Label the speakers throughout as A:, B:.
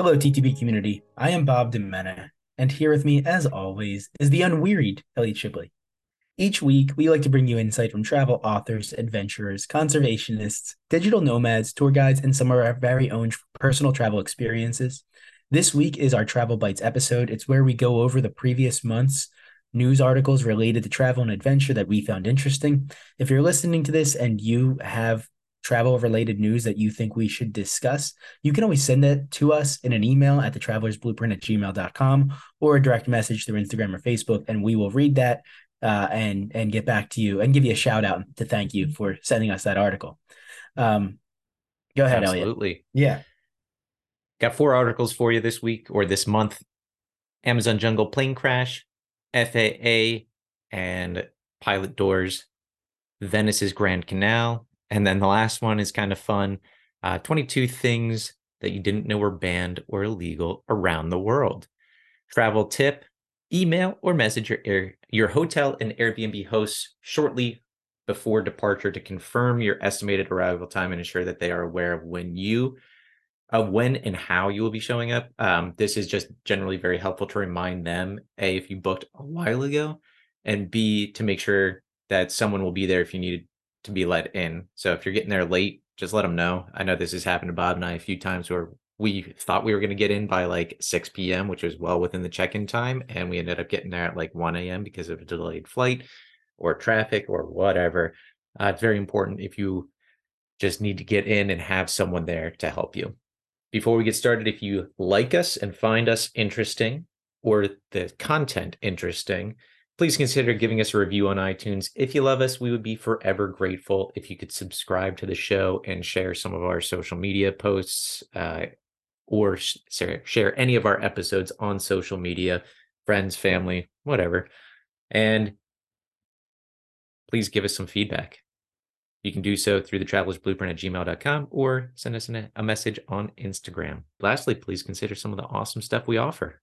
A: Hello, TTB community. I am Bob Dimena, and here with me, as always, is the unwearied Elliot Shibley. Each week, we like to bring you insight from travel authors, adventurers, conservationists, digital nomads, tour guides, and some of our very own personal travel experiences. This week is our Travel Bites episode. It's where we go over the previous month's news articles related to travel and adventure that we found interesting. If you're listening to this and you have travel related news that you think we should discuss, you can always send it to us in an email at the travelers blueprint at gmail.com or a direct message through Instagram or Facebook, and we will read that uh, and and get back to you and give you a shout out to thank you for sending us that article. Um, go ahead,
B: Absolutely.
A: Elliot. Yeah.
B: Got four articles for you this week or this month. Amazon Jungle plane crash, FAA and pilot doors, Venice's Grand Canal, and then the last one is kind of fun. Uh, 22 things that you didn't know were banned or illegal around the world. Travel tip, email or message your air, your hotel and Airbnb hosts shortly before departure to confirm your estimated arrival time and ensure that they are aware of when you of when and how you will be showing up. Um, this is just generally very helpful to remind them a if you booked a while ago, and b to make sure that someone will be there if you needed to be let in. So if you're getting there late, just let them know. I know this has happened to Bob and I a few times where we thought we were going to get in by like 6 p.m., which was well within the check in time. And we ended up getting there at like 1 a.m. because of a delayed flight or traffic or whatever. Uh, it's very important if you just need to get in and have someone there to help you. Before we get started, if you like us and find us interesting or the content interesting, please consider giving us a review on iTunes. If you love us, we would be forever grateful if you could subscribe to the show and share some of our social media posts uh, or share, share any of our episodes on social media, friends, family, whatever. And please give us some feedback. You can do so through the traveler's blueprint at gmail.com or send us a message on Instagram. Lastly, please consider some of the awesome stuff we offer.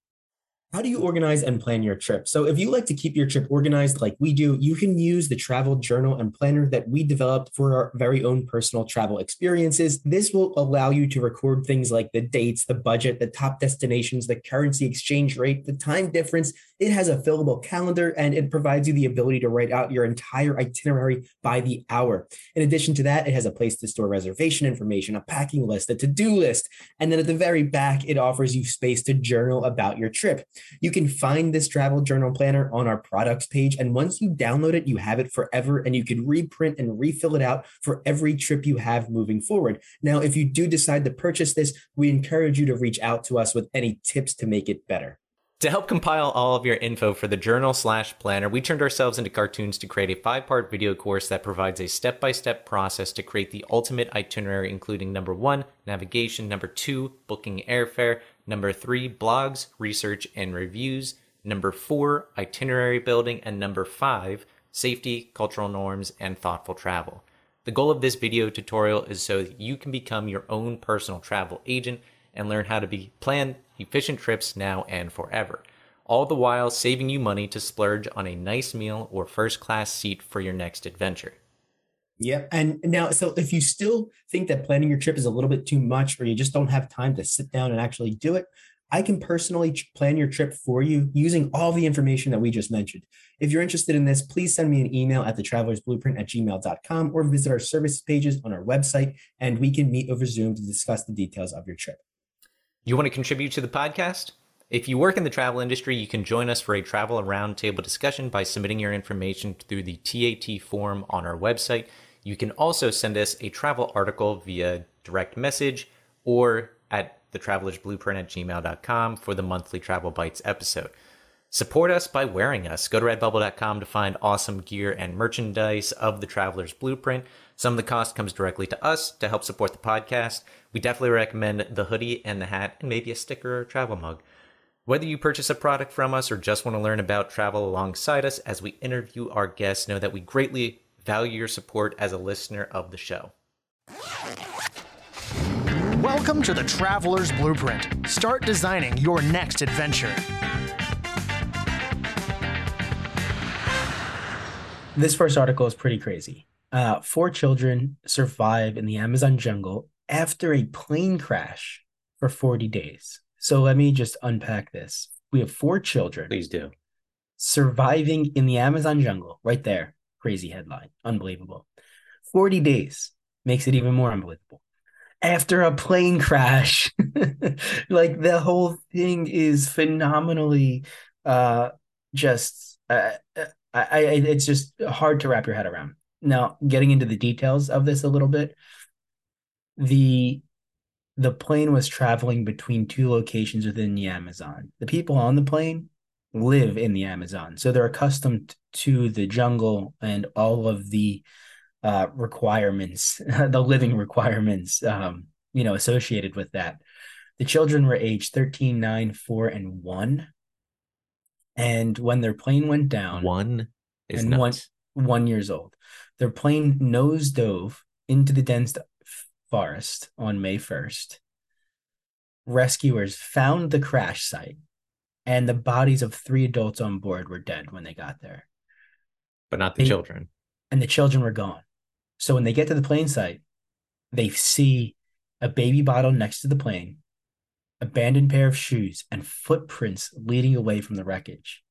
A: How do you organize and plan your trip? So, if you like to keep your trip organized like we do, you can use the travel journal and planner that we developed for our very own personal travel experiences. This will allow you to record things like the dates, the budget, the top destinations, the currency exchange rate, the time difference. It has a fillable calendar and it provides you the ability to write out your entire itinerary by the hour. In addition to that, it has a place to store reservation information, a packing list, a to do list, and then at the very back, it offers you space to journal about your trip. You can find this travel journal planner on our products page. And once you download it, you have it forever and you can reprint and refill it out for every trip you have moving forward. Now, if you do decide to purchase this, we encourage you to reach out to us with any tips to make it better.
B: To help compile all of your info for the journal slash planner, we turned ourselves into cartoons to create a five part video course that provides a step by step process to create the ultimate itinerary, including number one, navigation, number two, booking airfare, Number three, blogs, research, and reviews. Number four, itinerary building. And number five, safety, cultural norms, and thoughtful travel. The goal of this video tutorial is so that you can become your own personal travel agent and learn how to be plan efficient trips now and forever. All the while saving you money to splurge on a nice meal or first class seat for your next adventure.
A: Yep. And now, so if you still think that planning your trip is a little bit too much, or you just don't have time to sit down and actually do it, I can personally plan your trip for you using all the information that we just mentioned. If you're interested in this, please send me an email at the travelers blueprint at gmail.com or visit our service pages on our website, and we can meet over Zoom to discuss the details of your trip.
B: You want to contribute to the podcast? If you work in the travel industry, you can join us for a travel roundtable discussion by submitting your information through the TAT form on our website. You can also send us a travel article via direct message or at thetravelersblueprint at gmail.com for the monthly Travel Bites episode. Support us by wearing us. Go to redbubble.com to find awesome gear and merchandise of the Traveler's Blueprint. Some of the cost comes directly to us to help support the podcast. We definitely recommend the hoodie and the hat and maybe a sticker or a travel mug. Whether you purchase a product from us or just want to learn about travel alongside us as we interview our guests, know that we greatly value your support as a listener of the show.
C: Welcome to the Traveler's Blueprint. Start designing your next adventure.
A: This first article is pretty crazy. Uh, four children survive in the Amazon jungle after a plane crash for 40 days. So let me just unpack this. We have four children
B: Please do.
A: surviving in the Amazon jungle, right there. Crazy headline. Unbelievable. 40 days makes it even more unbelievable. After a plane crash, like the whole thing is phenomenally uh just uh, I, I it's just hard to wrap your head around. Now, getting into the details of this a little bit, the the plane was traveling between two locations within the Amazon. The people on the plane live in the Amazon, so they're accustomed to the jungle and all of the uh, requirements, the living requirements, um, you know, associated with that. The children were aged 13, 9, 4, and 1. And when their plane went down,
B: One is
A: and
B: nuts.
A: one one years old. Their plane nose dove into the dense forest on May 1st. Rescuers found the crash site, and the bodies of three adults on board were dead when they got there,
B: but not the
A: they-
B: children.
A: and the children were gone. So when they get to the plane site, they see a baby bottle next to the plane, abandoned pair of shoes, and footprints leading away from the wreckage.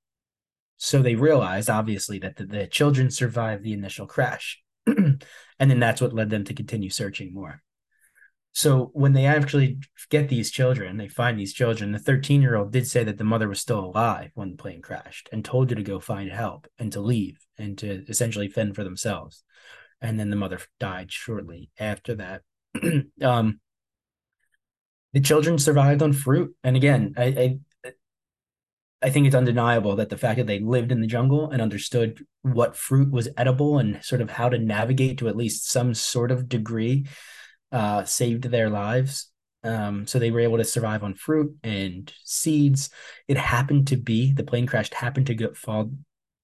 A: So they realized, obviously, that the, the children survived the initial crash. and then that's what led them to continue searching more. So when they actually get these children, they find these children. The 13 year old did say that the mother was still alive when the plane crashed and told her to go find help and to leave and to essentially fend for themselves. And then the mother died shortly after that. um, the children survived on fruit. And again, I, I I think it's undeniable that the fact that they lived in the jungle and understood what fruit was edible and sort of how to navigate to at least some sort of degree uh, saved their lives. Um, so they were able to survive on fruit and seeds. It happened to be the plane crashed happened to go fall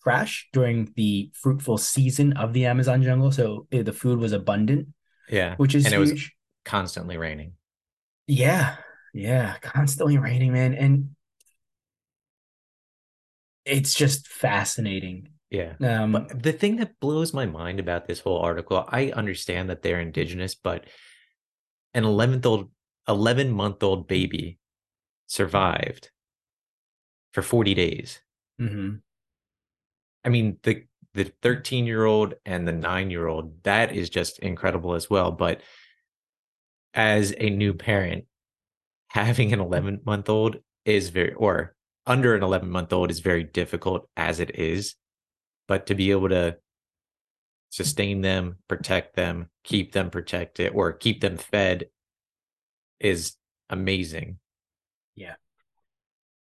A: crash during the fruitful season of the Amazon jungle. So uh, the food was abundant,
B: Yeah.
A: which is
B: and it was
A: huge.
B: constantly raining.
A: Yeah, yeah, constantly raining, man, and it's just fascinating.
B: Yeah.
A: Um,
B: But the thing that blows my mind about this whole article, I understand that they're indigenous, but an 11th old 11 month old baby survived for 40 days.
A: mhm.
B: I mean, the the 13 year old and the nine year old, that is just incredible as well. But as a new parent, having an 11 month old is very, or under an 11 month old is very difficult as it is. But to be able to sustain them, protect them, keep them protected, or keep them fed is amazing. Yeah.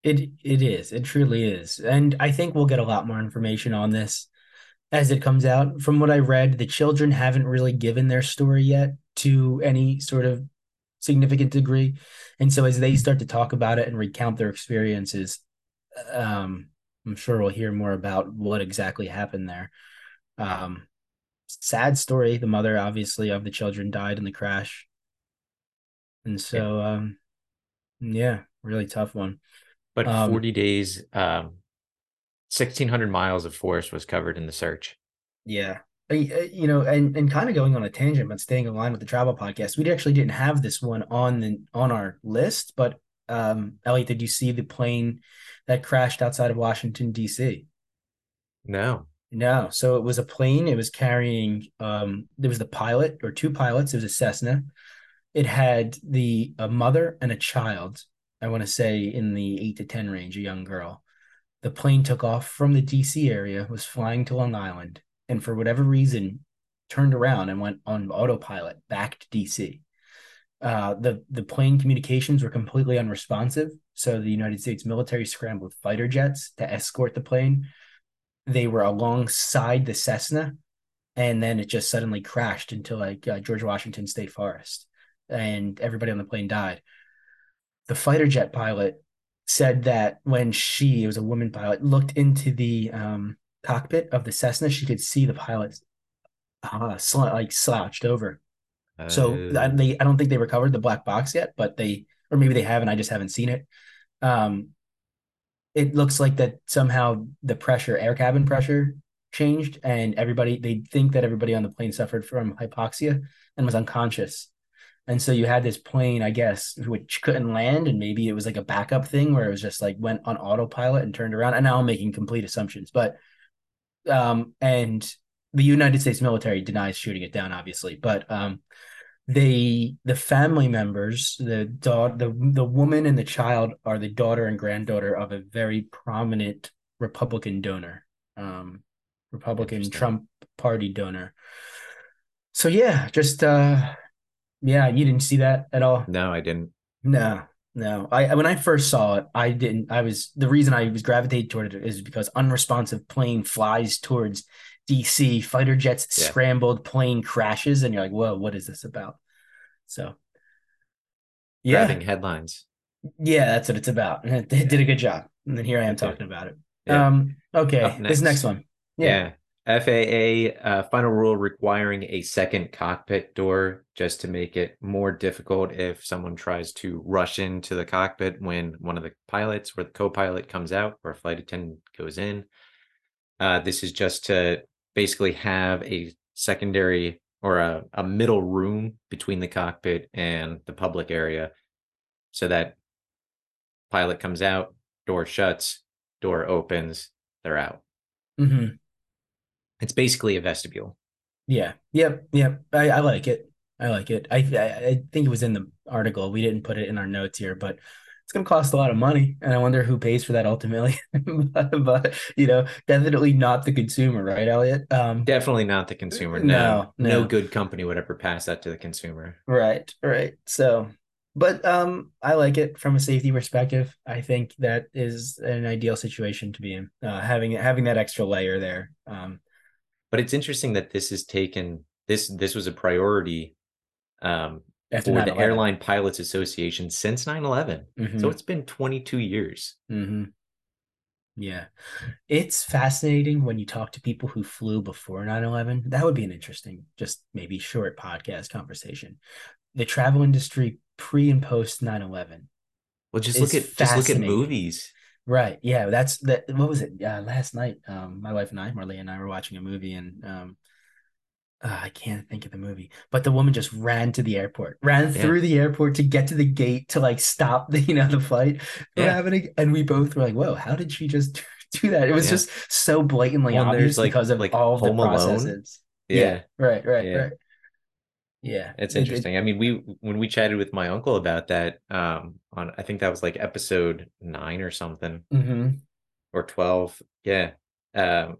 A: It it is. It truly is. And I think we'll get a lot more information on this as it comes out. From what I read, the children haven't really given their story yet to any sort of significant degree. And so as they start to talk about it and recount their experiences, um, I'm sure we'll hear more about what exactly happened there. Um, sad story. The mother, obviously, of the children died in the crash. And so, um, yeah, really tough one.
B: But
A: Um,
B: 40 days, um, 1600 miles of forest was covered in the search.
A: Yeah. Uh, uh, You know, and, and kind of going on a tangent, but staying in line with the travel podcast, we actually didn't have this one on the on our list. But um, Elliot, did you see the plane that crashed outside of Washington D.C.?
B: No.
A: No. So it was a plane. It was carrying um, there was the pilot or two pilots. It was a Cessna. It had the a mother and a child. I want to say in the eight to ten range, a young girl. The plane took off from the DC area, was flying to Long Island, and for whatever reason, turned around and went on autopilot back to DC. Uh, the the plane communications were completely unresponsive, so the United States military scrambled fighter jets to escort the plane. They were alongside the Cessna, and then it just suddenly crashed into like uh, George Washington State Forest, and everybody on the plane died. The fighter jet pilot said that when she, it was a woman pilot, looked into the um, cockpit of the Cessna, she could see the pilot uh, sl- like slouched over. So I,
B: Uh,
A: they, I don't think they recovered the black box yet, but they, or maybe they haven't. I just haven't seen it. Um, it looks like that somehow the pressure, air cabin pressure, changed, and everybody they think that everybody on the plane suffered from hypoxia and was unconscious. And so you had this plane, I guess, which couldn't land, and maybe it was like a backup thing where it was just like went on autopilot and turned around. And now I'm making complete assumptions, but um, and the United States military denies shooting it down, obviously, but um, they the family members, the daughter, the the woman and the child are the daughter and granddaughter of a very prominent Republican donor, um, Republican Trump Party donor. So yeah, just uh, yeah, you didn't see that at all.
B: No, I didn't.
A: No, no. I when I first saw it, I didn't. I was the reason I was gravitated toward it is because unresponsive plane flies towards DC, fighter jets yeah. scrambled, plane crashes, and you're like, whoa, what is this about? So,
B: yeah, grabbing headlines.
A: Yeah, that's what it's about. They did a good job, and then here I am talking about it. Yeah. Um, okay, next. this next one.
B: Yeah. yeah. FAA uh, final rule requiring a second cockpit door just to make it more difficult if someone tries to rush into the cockpit when one of the pilots or the co-pilot comes out or a flight attendant goes in. Uh, this is just to basically have a secondary or a, a middle room between the cockpit and the public area so that pilot comes out, door shuts, door opens, they're out.
A: Mm-hmm.
B: It's basically a vestibule.
A: Yeah. Yep. Yep. I, I like it. I like it. I, I I think it was in the article. We didn't put it in our notes here, but it's going to cost a lot of money, and I wonder who pays for that ultimately. but, but, you know, definitely not the consumer, right, Elliot?
B: Um, definitely not the consumer. No, no, no good company would ever pass that to the consumer.
A: Right. Right. So but um, I like it from a safety perspective. I think that is an ideal situation to be in, uh, having having that extra layer there. Um,
B: but it's interesting that this is taken this this was a priority um, for 9/11. the airline pilots association since 9-11 mm-hmm. so it's been 22 years
A: mm-hmm. yeah it's fascinating when you talk to people who flew before 9-11 that would be an interesting just maybe short podcast conversation the travel industry pre and post 9-11
B: well just look at just look at movies
A: Right. Yeah. That's that. What was it? Uh, last night, um, my wife and I, Marley and I, were watching a movie, and um, uh, I can't think of the movie, but the woman just ran to the airport, ran yeah. through the airport to get to the gate to like stop the you know the flight yeah. happening, and we both were like, "Whoa, how did she just do that?" It was yeah. just so blatantly well, obvious like, because of like all the processes. Yeah. Right. Right. Right. Yeah,
B: it's interesting. It, it, I mean, we when we chatted with my uncle about that, um, on I think that was like episode nine or something,
A: mm-hmm.
B: or twelve. Yeah, um,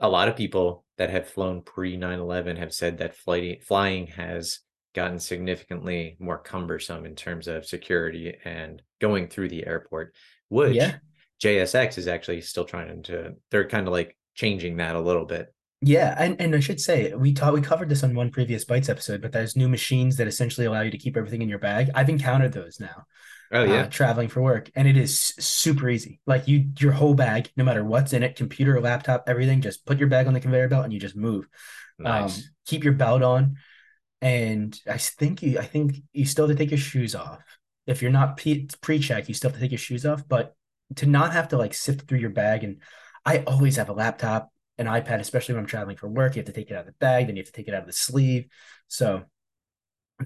B: a lot of people that have flown pre 9-11 have said that flight, flying has gotten significantly more cumbersome in terms of security and going through the airport, which yeah. JSX is actually still trying to. They're kind of like changing that a little bit.
A: Yeah, and, and I should say we taught we covered this on one previous Bites episode, but there's new machines that essentially allow you to keep everything in your bag. I've encountered those now.
B: Oh yeah,
A: uh, traveling for work, and it is super easy. Like you, your whole bag, no matter what's in it, computer, laptop, everything, just put your bag on the conveyor belt and you just move. Nice. Um, keep your belt on, and I think you, I think you still have to take your shoes off. If you're not pre-check, you still have to take your shoes off. But to not have to like sift through your bag, and I always have a laptop an iPad, especially when I'm traveling for work. You have to take it out of the bag, then you have to take it out of the sleeve. So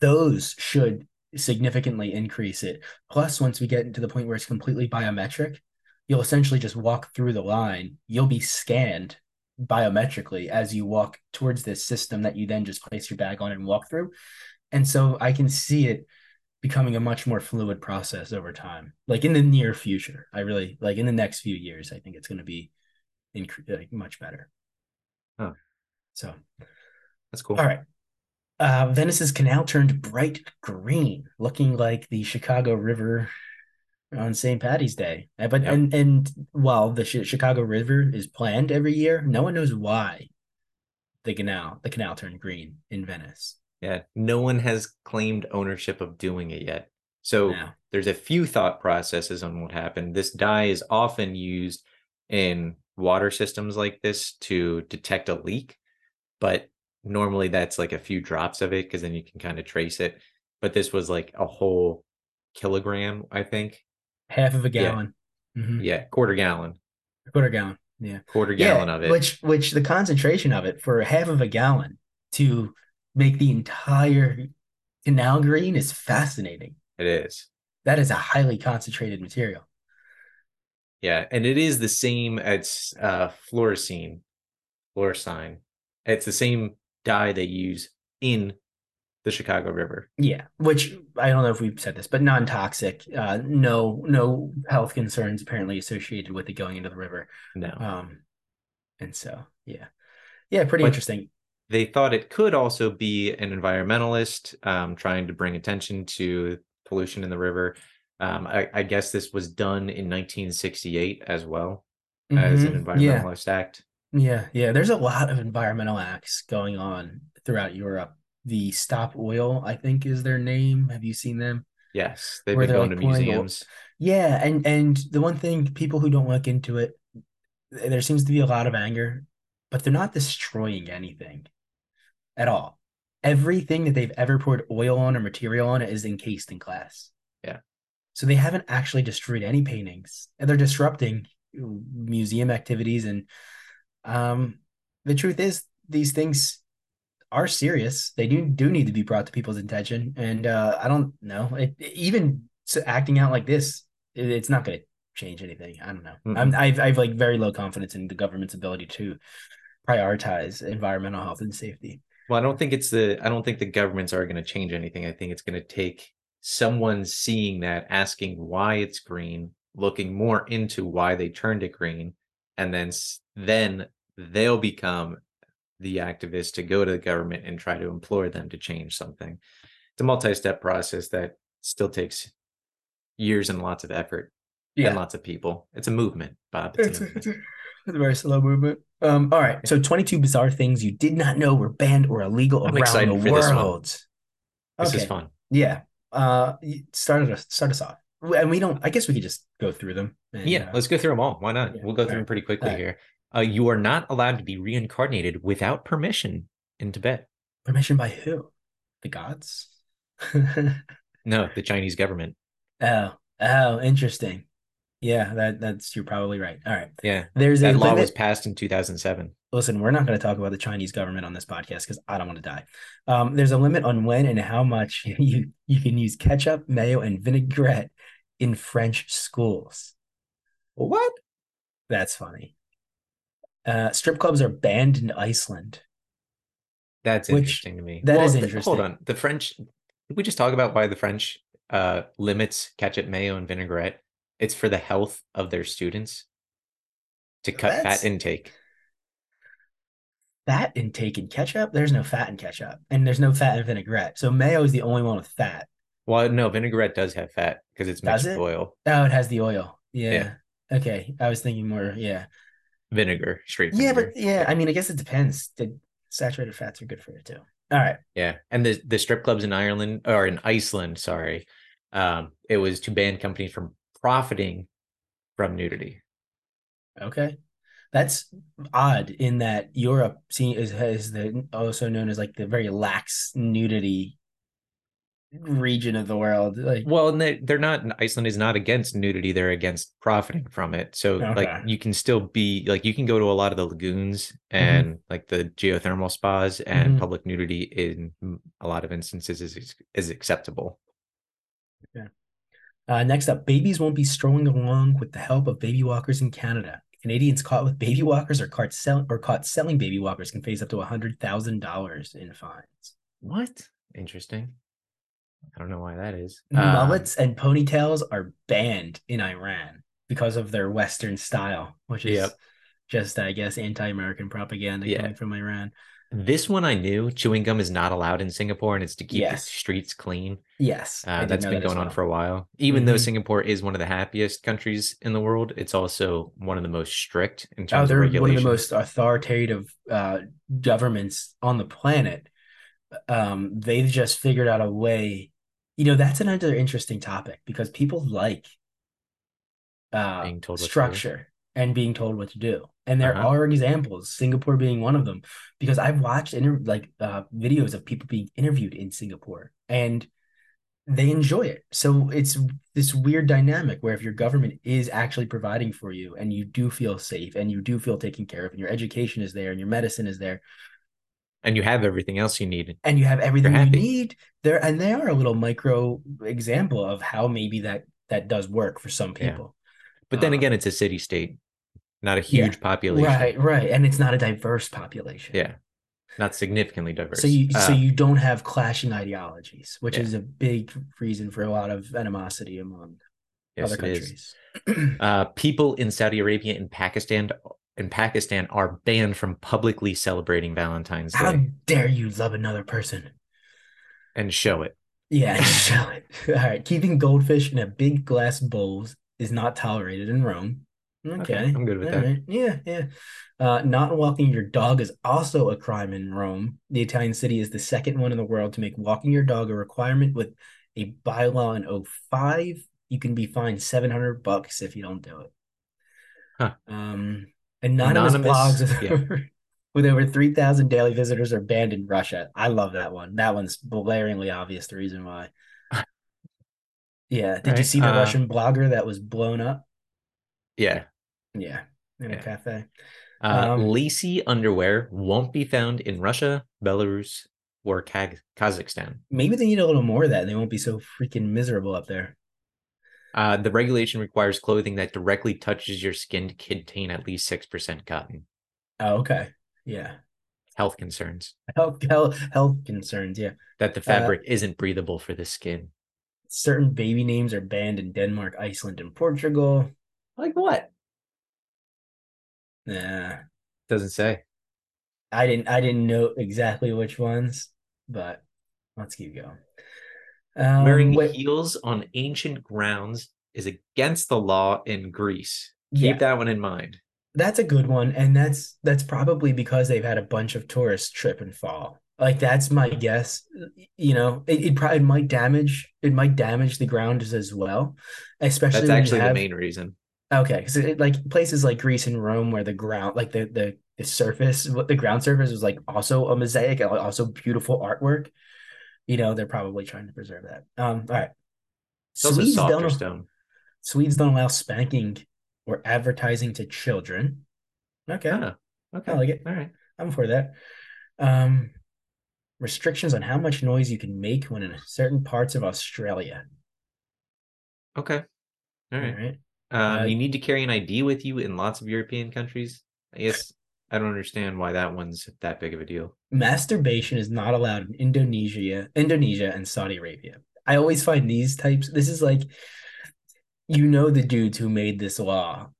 A: those should significantly increase it. Plus, once we get into the point where it's completely biometric, you'll essentially just walk through the line. You'll be scanned biometrically as you walk towards this system that you then just place your bag on and walk through. And so I can see it becoming a much more fluid process over time. Like in the near future, I really like in the next few years, I think it's going to be inc- like much better.
B: Oh,
A: so
B: that's cool.
A: All right. Uh, Venice's canal turned bright green, looking like the Chicago River on St. Patty's Day. Uh, but yep. and and while the Chicago River is planned every year, no one knows why the canal the canal turned green in Venice.
B: Yeah, no one has claimed ownership of doing it yet. So no. there's a few thought processes on what happened. This dye is often used in water systems like this to detect a leak, but normally that's like a few drops of it because then you can kind of trace it. But this was like a whole kilogram, I think.
A: Half of a gallon.
B: Yeah, mm-hmm. yeah quarter gallon.
A: quarter gallon. Yeah.
B: Quarter gallon yeah, of it.
A: Which which the concentration of it for half of a gallon to make the entire Canal green is fascinating.
B: It is.
A: That is a highly concentrated material.
B: Yeah, and it is the same as uh fluorescein, fluorescein. It's the same dye they use in the Chicago River.
A: Yeah, which I don't know if we've said this, but non-toxic. Uh, no, no health concerns apparently associated with it going into the river.
B: No.
A: Um, and so yeah, yeah, pretty
B: But-
A: interesting.
B: they thought it could also be an environmentalist um, trying to bring attention to pollution in the river. Um, I, I guess this was done in 1968 as well as an
A: Mhm, Yeah,
B: environmentalist act.
A: yeah, yeah. There's a lot of environmental acts going on throughout Europe. The Stop Oil, I think, is their name. Have you seen them?
B: Yes, they've
A: Where
B: been going
A: like,
B: to museums.
A: Yeah, and and the one thing people who don't look into it, there seems to be a lot of anger, but they're not destroying anything at all. Everything that they've ever poured oil on or material on is encased in glass.
B: Yeah.
A: So they haven't actually destroyed any paintings, and they're disrupting museum activities. And um, the truth is, these things are serious. They do do need to be brought to people's attention. And uh, I don't know, it, even acting out like this, it- it's not going to change anything. I don't know. I'm,
B: Mm-mm.
A: I've I've like very low confidence in the government's ability to prioritize environmental health and safety.
B: Well, I don't think it's the I don't think the governments are going to change anything. I think it's going to take someone seeing that, asking why it's green, looking more into why they turned it green, and then then they'll become the activists to go to the government and try to implore them to change something. It's a multi-step process that still takes years and lots of effort and lots of people. It's a movement, Bob. It's
A: It's
B: a movement.
A: it's a- it's a very slow movement. Um, all right. So 22 bizarre things you did not know were banned or illegal
B: I'm
A: around the
B: for this one.
A: world.
B: This is fun.
A: Yeah. Uh, start us start us off, and we don't. I guess we could just go through them. and,
B: Yeah,
A: uh,
B: let's go through them all. Why not?
A: yeah,
B: We'll go through
A: alright,
B: them pretty quickly
A: alright.
B: here. Uh, you are not allowed to be reincarnated without permission in Tibet.
A: permission by who? The gods.
B: No, the Chinese government.
A: oh, oh, interesting. Yeah, that that's you're probably right. All right.
B: Yeah,
A: There's a
B: that law
A: limit.
B: was passed in 2007.
A: Listen, we're not going to talk about the Chinese government on this podcast because I don't want to die. Um, there's a limit on when and how much you you can use ketchup, mayo, and vinaigrette in French schools.
B: What?
A: That's funny. Uh, strip clubs are banned in Iceland.
B: That's interesting to me.
A: that is
B: th-
A: interesting.
B: Hold on. The French. Did we just talk about why the French uh, limits ketchup, mayo, and vinaigrette? It's for the health of their students to cut
A: That's-
B: fat intake.
A: Fat intake in ketchup. There's no fat in ketchup, and there's no fat in vinaigrette. So mayo is the only one with fat.
B: Well, no, vinaigrette does have fat because it's mixed with oil.
A: Oh, it has the oil. Yeah.
B: Yeah.
A: Okay. I was thinking more. Yeah.
B: Vinegar, straight
A: Yeah,
B: vinegar.
A: but yeah. I mean, I guess it depends. The saturated fats are good for you too. All right.
B: Yeah, and the the strip clubs in Ireland or in Iceland, sorry, um, it was to ban companies from profiting from nudity.
A: Okay. That's odd in that Europe is is the also known as like the very lax nudity region of the world. Like
B: Well, and they, they're not. Iceland is not against nudity; they're against profiting from it. So, like, you can still be like you can go to a lot of the lagoons and like the geothermal spas, and
A: Mhm.
B: public nudity in a lot of instances is is acceptable.
A: Uh, next up, babies won't be strolling along with the help of baby walkers in Canada. Canadians caught with baby walkers or caught sell or caught selling baby walkers can face up to hundred thousand dollars in fines.
B: What? Interesting. I don't know why that is. Um,
A: Mullets and ponytails are banned in Iran because of their Western style, which is
B: Yep.
A: just, I guess, anti-American propaganda
B: Yeah.
A: coming from Iran.
B: This one I knew. Chewing gum is not allowed in Singapore, and it's to keep
A: Yes.
B: the streets clean.
A: Yes,
B: Uh, that's been
A: that
B: going on for a while. Even though
A: Mhm.
B: Singapore is one of the happiest countries in the world, it's also one of the most strict in
A: Oh,
B: terms of
A: they're one of the most authoritative uh, governments on the planet. Um, they've just figured out a way. You know, that's another interesting topic because people like uh,
B: Being told what to
A: structure and being told what to do. And there
B: Uh-huh.
A: are examples, Singapore being one of them, because I've watched inter- like uh, videos of people being interviewed in Singapore and they enjoy it. So it's this weird dynamic where if your government is actually providing for you and you do feel safe and you do feel taken care of and your education is there and your medicine is there,
B: And you have everything else you need.
A: and you have everything you need there and they are a little micro example of how maybe that that does work for some people
B: But then
A: Uh,
B: again, it's a city state, not a
A: Yeah.
B: huge population.
A: right right and it's not a diverse population
B: Yeah. Not significantly diverse.
A: so you so
B: Uh,
A: you don't have clashing ideologies which
B: Yeah.
A: is a big reason for a lot of animosity among
B: yes,
A: other countries
B: Uh, people in Saudi Arabia and Pakistan in Pakistan are banned from publicly celebrating Valentine's
A: how
B: Day How
A: dare you love another person
B: and show it.
A: yeah show it all right keeping goldfish in a big glass bowl is not tolerated in rome okay,
B: I'm good with
A: all
B: that.
A: right. yeah yeah uh, not walking your dog is also a crime in rome the italian city is the second one in the world to make walking your dog a requirement with a bylaw in 05 you can be fined 700 bucks if you don't do it
B: Huh.
A: um anonymous,
B: Anonymous,
A: blogs
B: yeah.
A: with over 3000 daily visitors are banned in russia i love that one that one's blaringly obvious the reason why yeah did you see the
B: uh,
A: russian blogger that was blown up?
B: Yeah.
A: yeah in a cafe.
B: Uh,
A: Um,
B: lacy underwear won't be found in Russia, Belarus, or Kaz- Kazakhstan.
A: maybe they need a little more of that. And they won't be so freaking miserable up there.
B: Uh, the regulation requires clothing that directly touches your skin to contain at least 6% cotton.
A: oh okay. Yeah.
B: Health concerns.
A: Health health, health concerns yeah.
B: That the fabric isn't breathable for the skin.
A: Certain baby names are banned in denmark iceland and portugal
B: Like what?
A: nah
B: Doesn't say.
A: i didn't i didn't know exactly which ones but let's keep going um,
B: Wearing
A: wait-
B: heels on ancient grounds is against the law in Greece. Keep
A: Yeah.
B: that one in mind.
A: That's a good one, and that's that's probably because they've had a bunch of tourists trip and fall. Like that's my guess. You know, it, it probably might damage it might damage the ground as well, especially
B: That's actually
A: have-
B: the main reason.
A: Okay, because like places like Greece and Rome, where the ground, like the the the surface, what the ground surface was like also a mosaic, and also beautiful artwork. You know, they're probably trying to preserve that. Um, all right.
B: Also
A: Swedes don't
B: stone.
A: Swedes don't allow spanking or advertising to children. Okay.
B: Ah, okay.
A: I like it.
B: All right.
A: I'm for that. Um, restrictions on how much noise you can make when in certain parts of Australia.
B: Okay. All right.
A: All right.
B: Um,
A: Uh,
B: you need to carry an ID with you in lots of European countries. I guess I don't understand why that one's that big of a deal.
A: Masturbation is not allowed in Indonesia, Indonesia, and Saudi Arabia. I always find these types. This is like, you know, the dudes who made this law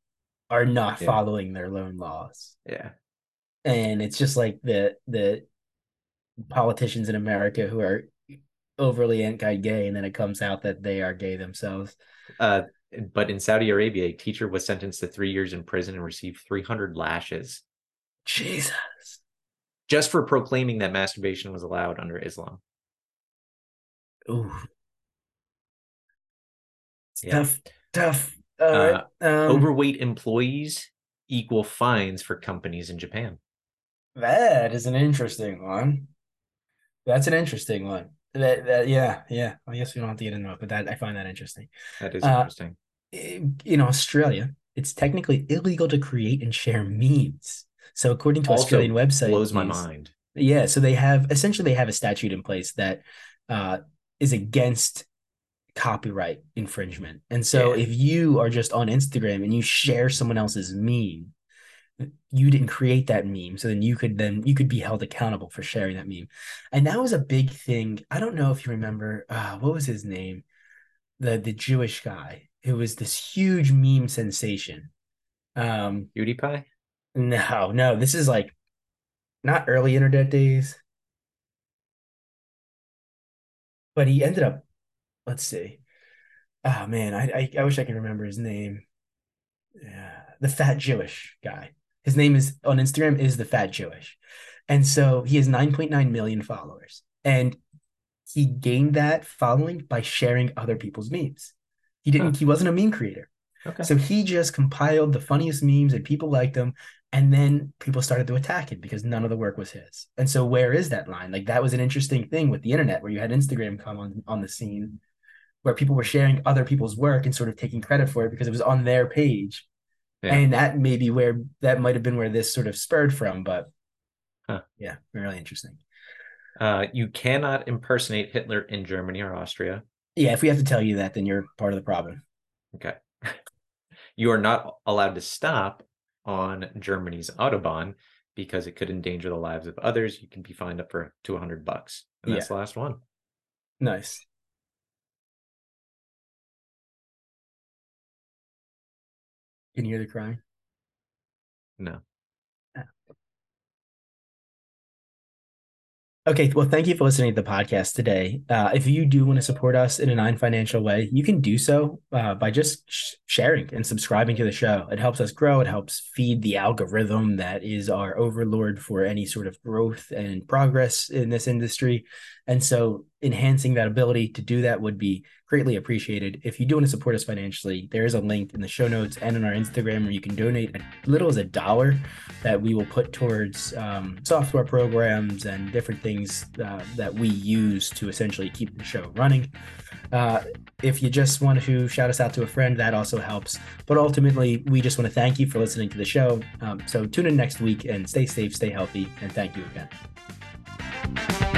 A: are not
B: Yeah.
A: following their own laws,
B: Yeah.
A: and it's just like the the politicians in America who are overly anti-gay, and then it comes out that they are gay themselves.
B: Uh, but in Saudi Arabia, a teacher was sentenced to three years in prison and received 300 lashes
A: Jesus.
B: just for proclaiming that masturbation was allowed under Islam.
A: Ooh.
B: Yeah.
A: tough, tough. All right. Um,
B: Overweight employees equal fines for companies in Japan.
A: that is an interesting one. That's an interesting one. That, that yeah, yeah. I guess we don't have to get into it, but that I find that interesting.
B: That is
A: Uh,
B: interesting.
A: In Australia, it's technically illegal to create and share memes. So according to
B: Also
A: Australian website,
B: Blows my mind.
A: Yeah, so they have essentially they have a statute in place that uh, is against copyright infringement. And so
B: Yeah.
A: if you are just on Instagram and you share someone else's meme, you didn't create that meme, so then you could then you could be held accountable for sharing that meme. And that was a big thing. I don't know if you remember uh, what was his name? The the Jewish guy who was this huge meme sensation. Um
B: PewDiePie?
A: no, no, this is like not early internet days. But he ended up, let's see. Oh man, I I, I wish I could remember his name. Yeah, the fat Jewish guy. His name is on Instagram is the fat Jewish. And so he has 9.9 million followers. And he gained that following by sharing other people's memes. He didn't,
B: Huh.
A: he wasn't a meme creator.
B: Okay.
A: So he just compiled the funniest memes and people liked them. And then people started to attack it because none of the work was his. And so where is that line? Like that was an interesting thing with the internet where you had Instagram come on on the scene where people were sharing other people's work and sort of taking credit for it because it was on their page.
B: Yeah.
A: And that may be where that might have been where this sort of spurred from, but
B: Huh.
A: Yeah, really interesting.
B: Uh, you cannot impersonate Hitler in Germany or Austria.
A: Yeah, if we have to tell you that, then you're part of the problem.
B: Okay. you are not allowed to stop on Germany's Autobahn because it could endanger the lives of others. You can be fined up for 200 bucks. And that's
A: Yeah.
B: the last one.
A: Nice. Can you hear the crying?
B: No.
A: Okay, well, thank you for listening to the podcast today. Uh, if you do want to support us in a non-financial way, you can do so uh, by just sh- sharing and subscribing to the show. It helps us grow. It helps feed the algorithm that is our overlord for any sort of growth and progress in this industry. And so, enhancing that ability to do that would be greatly appreciated. If you do want to support us financially, there is a link in the show notes and on our Instagram where you can donate as little as a dollar that we will put towards um, software programs and different things uh, that we use to essentially keep the show running. Uh, if you just want to shout us out to a friend, that also helps. But ultimately, we just want to thank you for listening to the show. Um, so tune in next week and stay safe, stay healthy, and thank you again.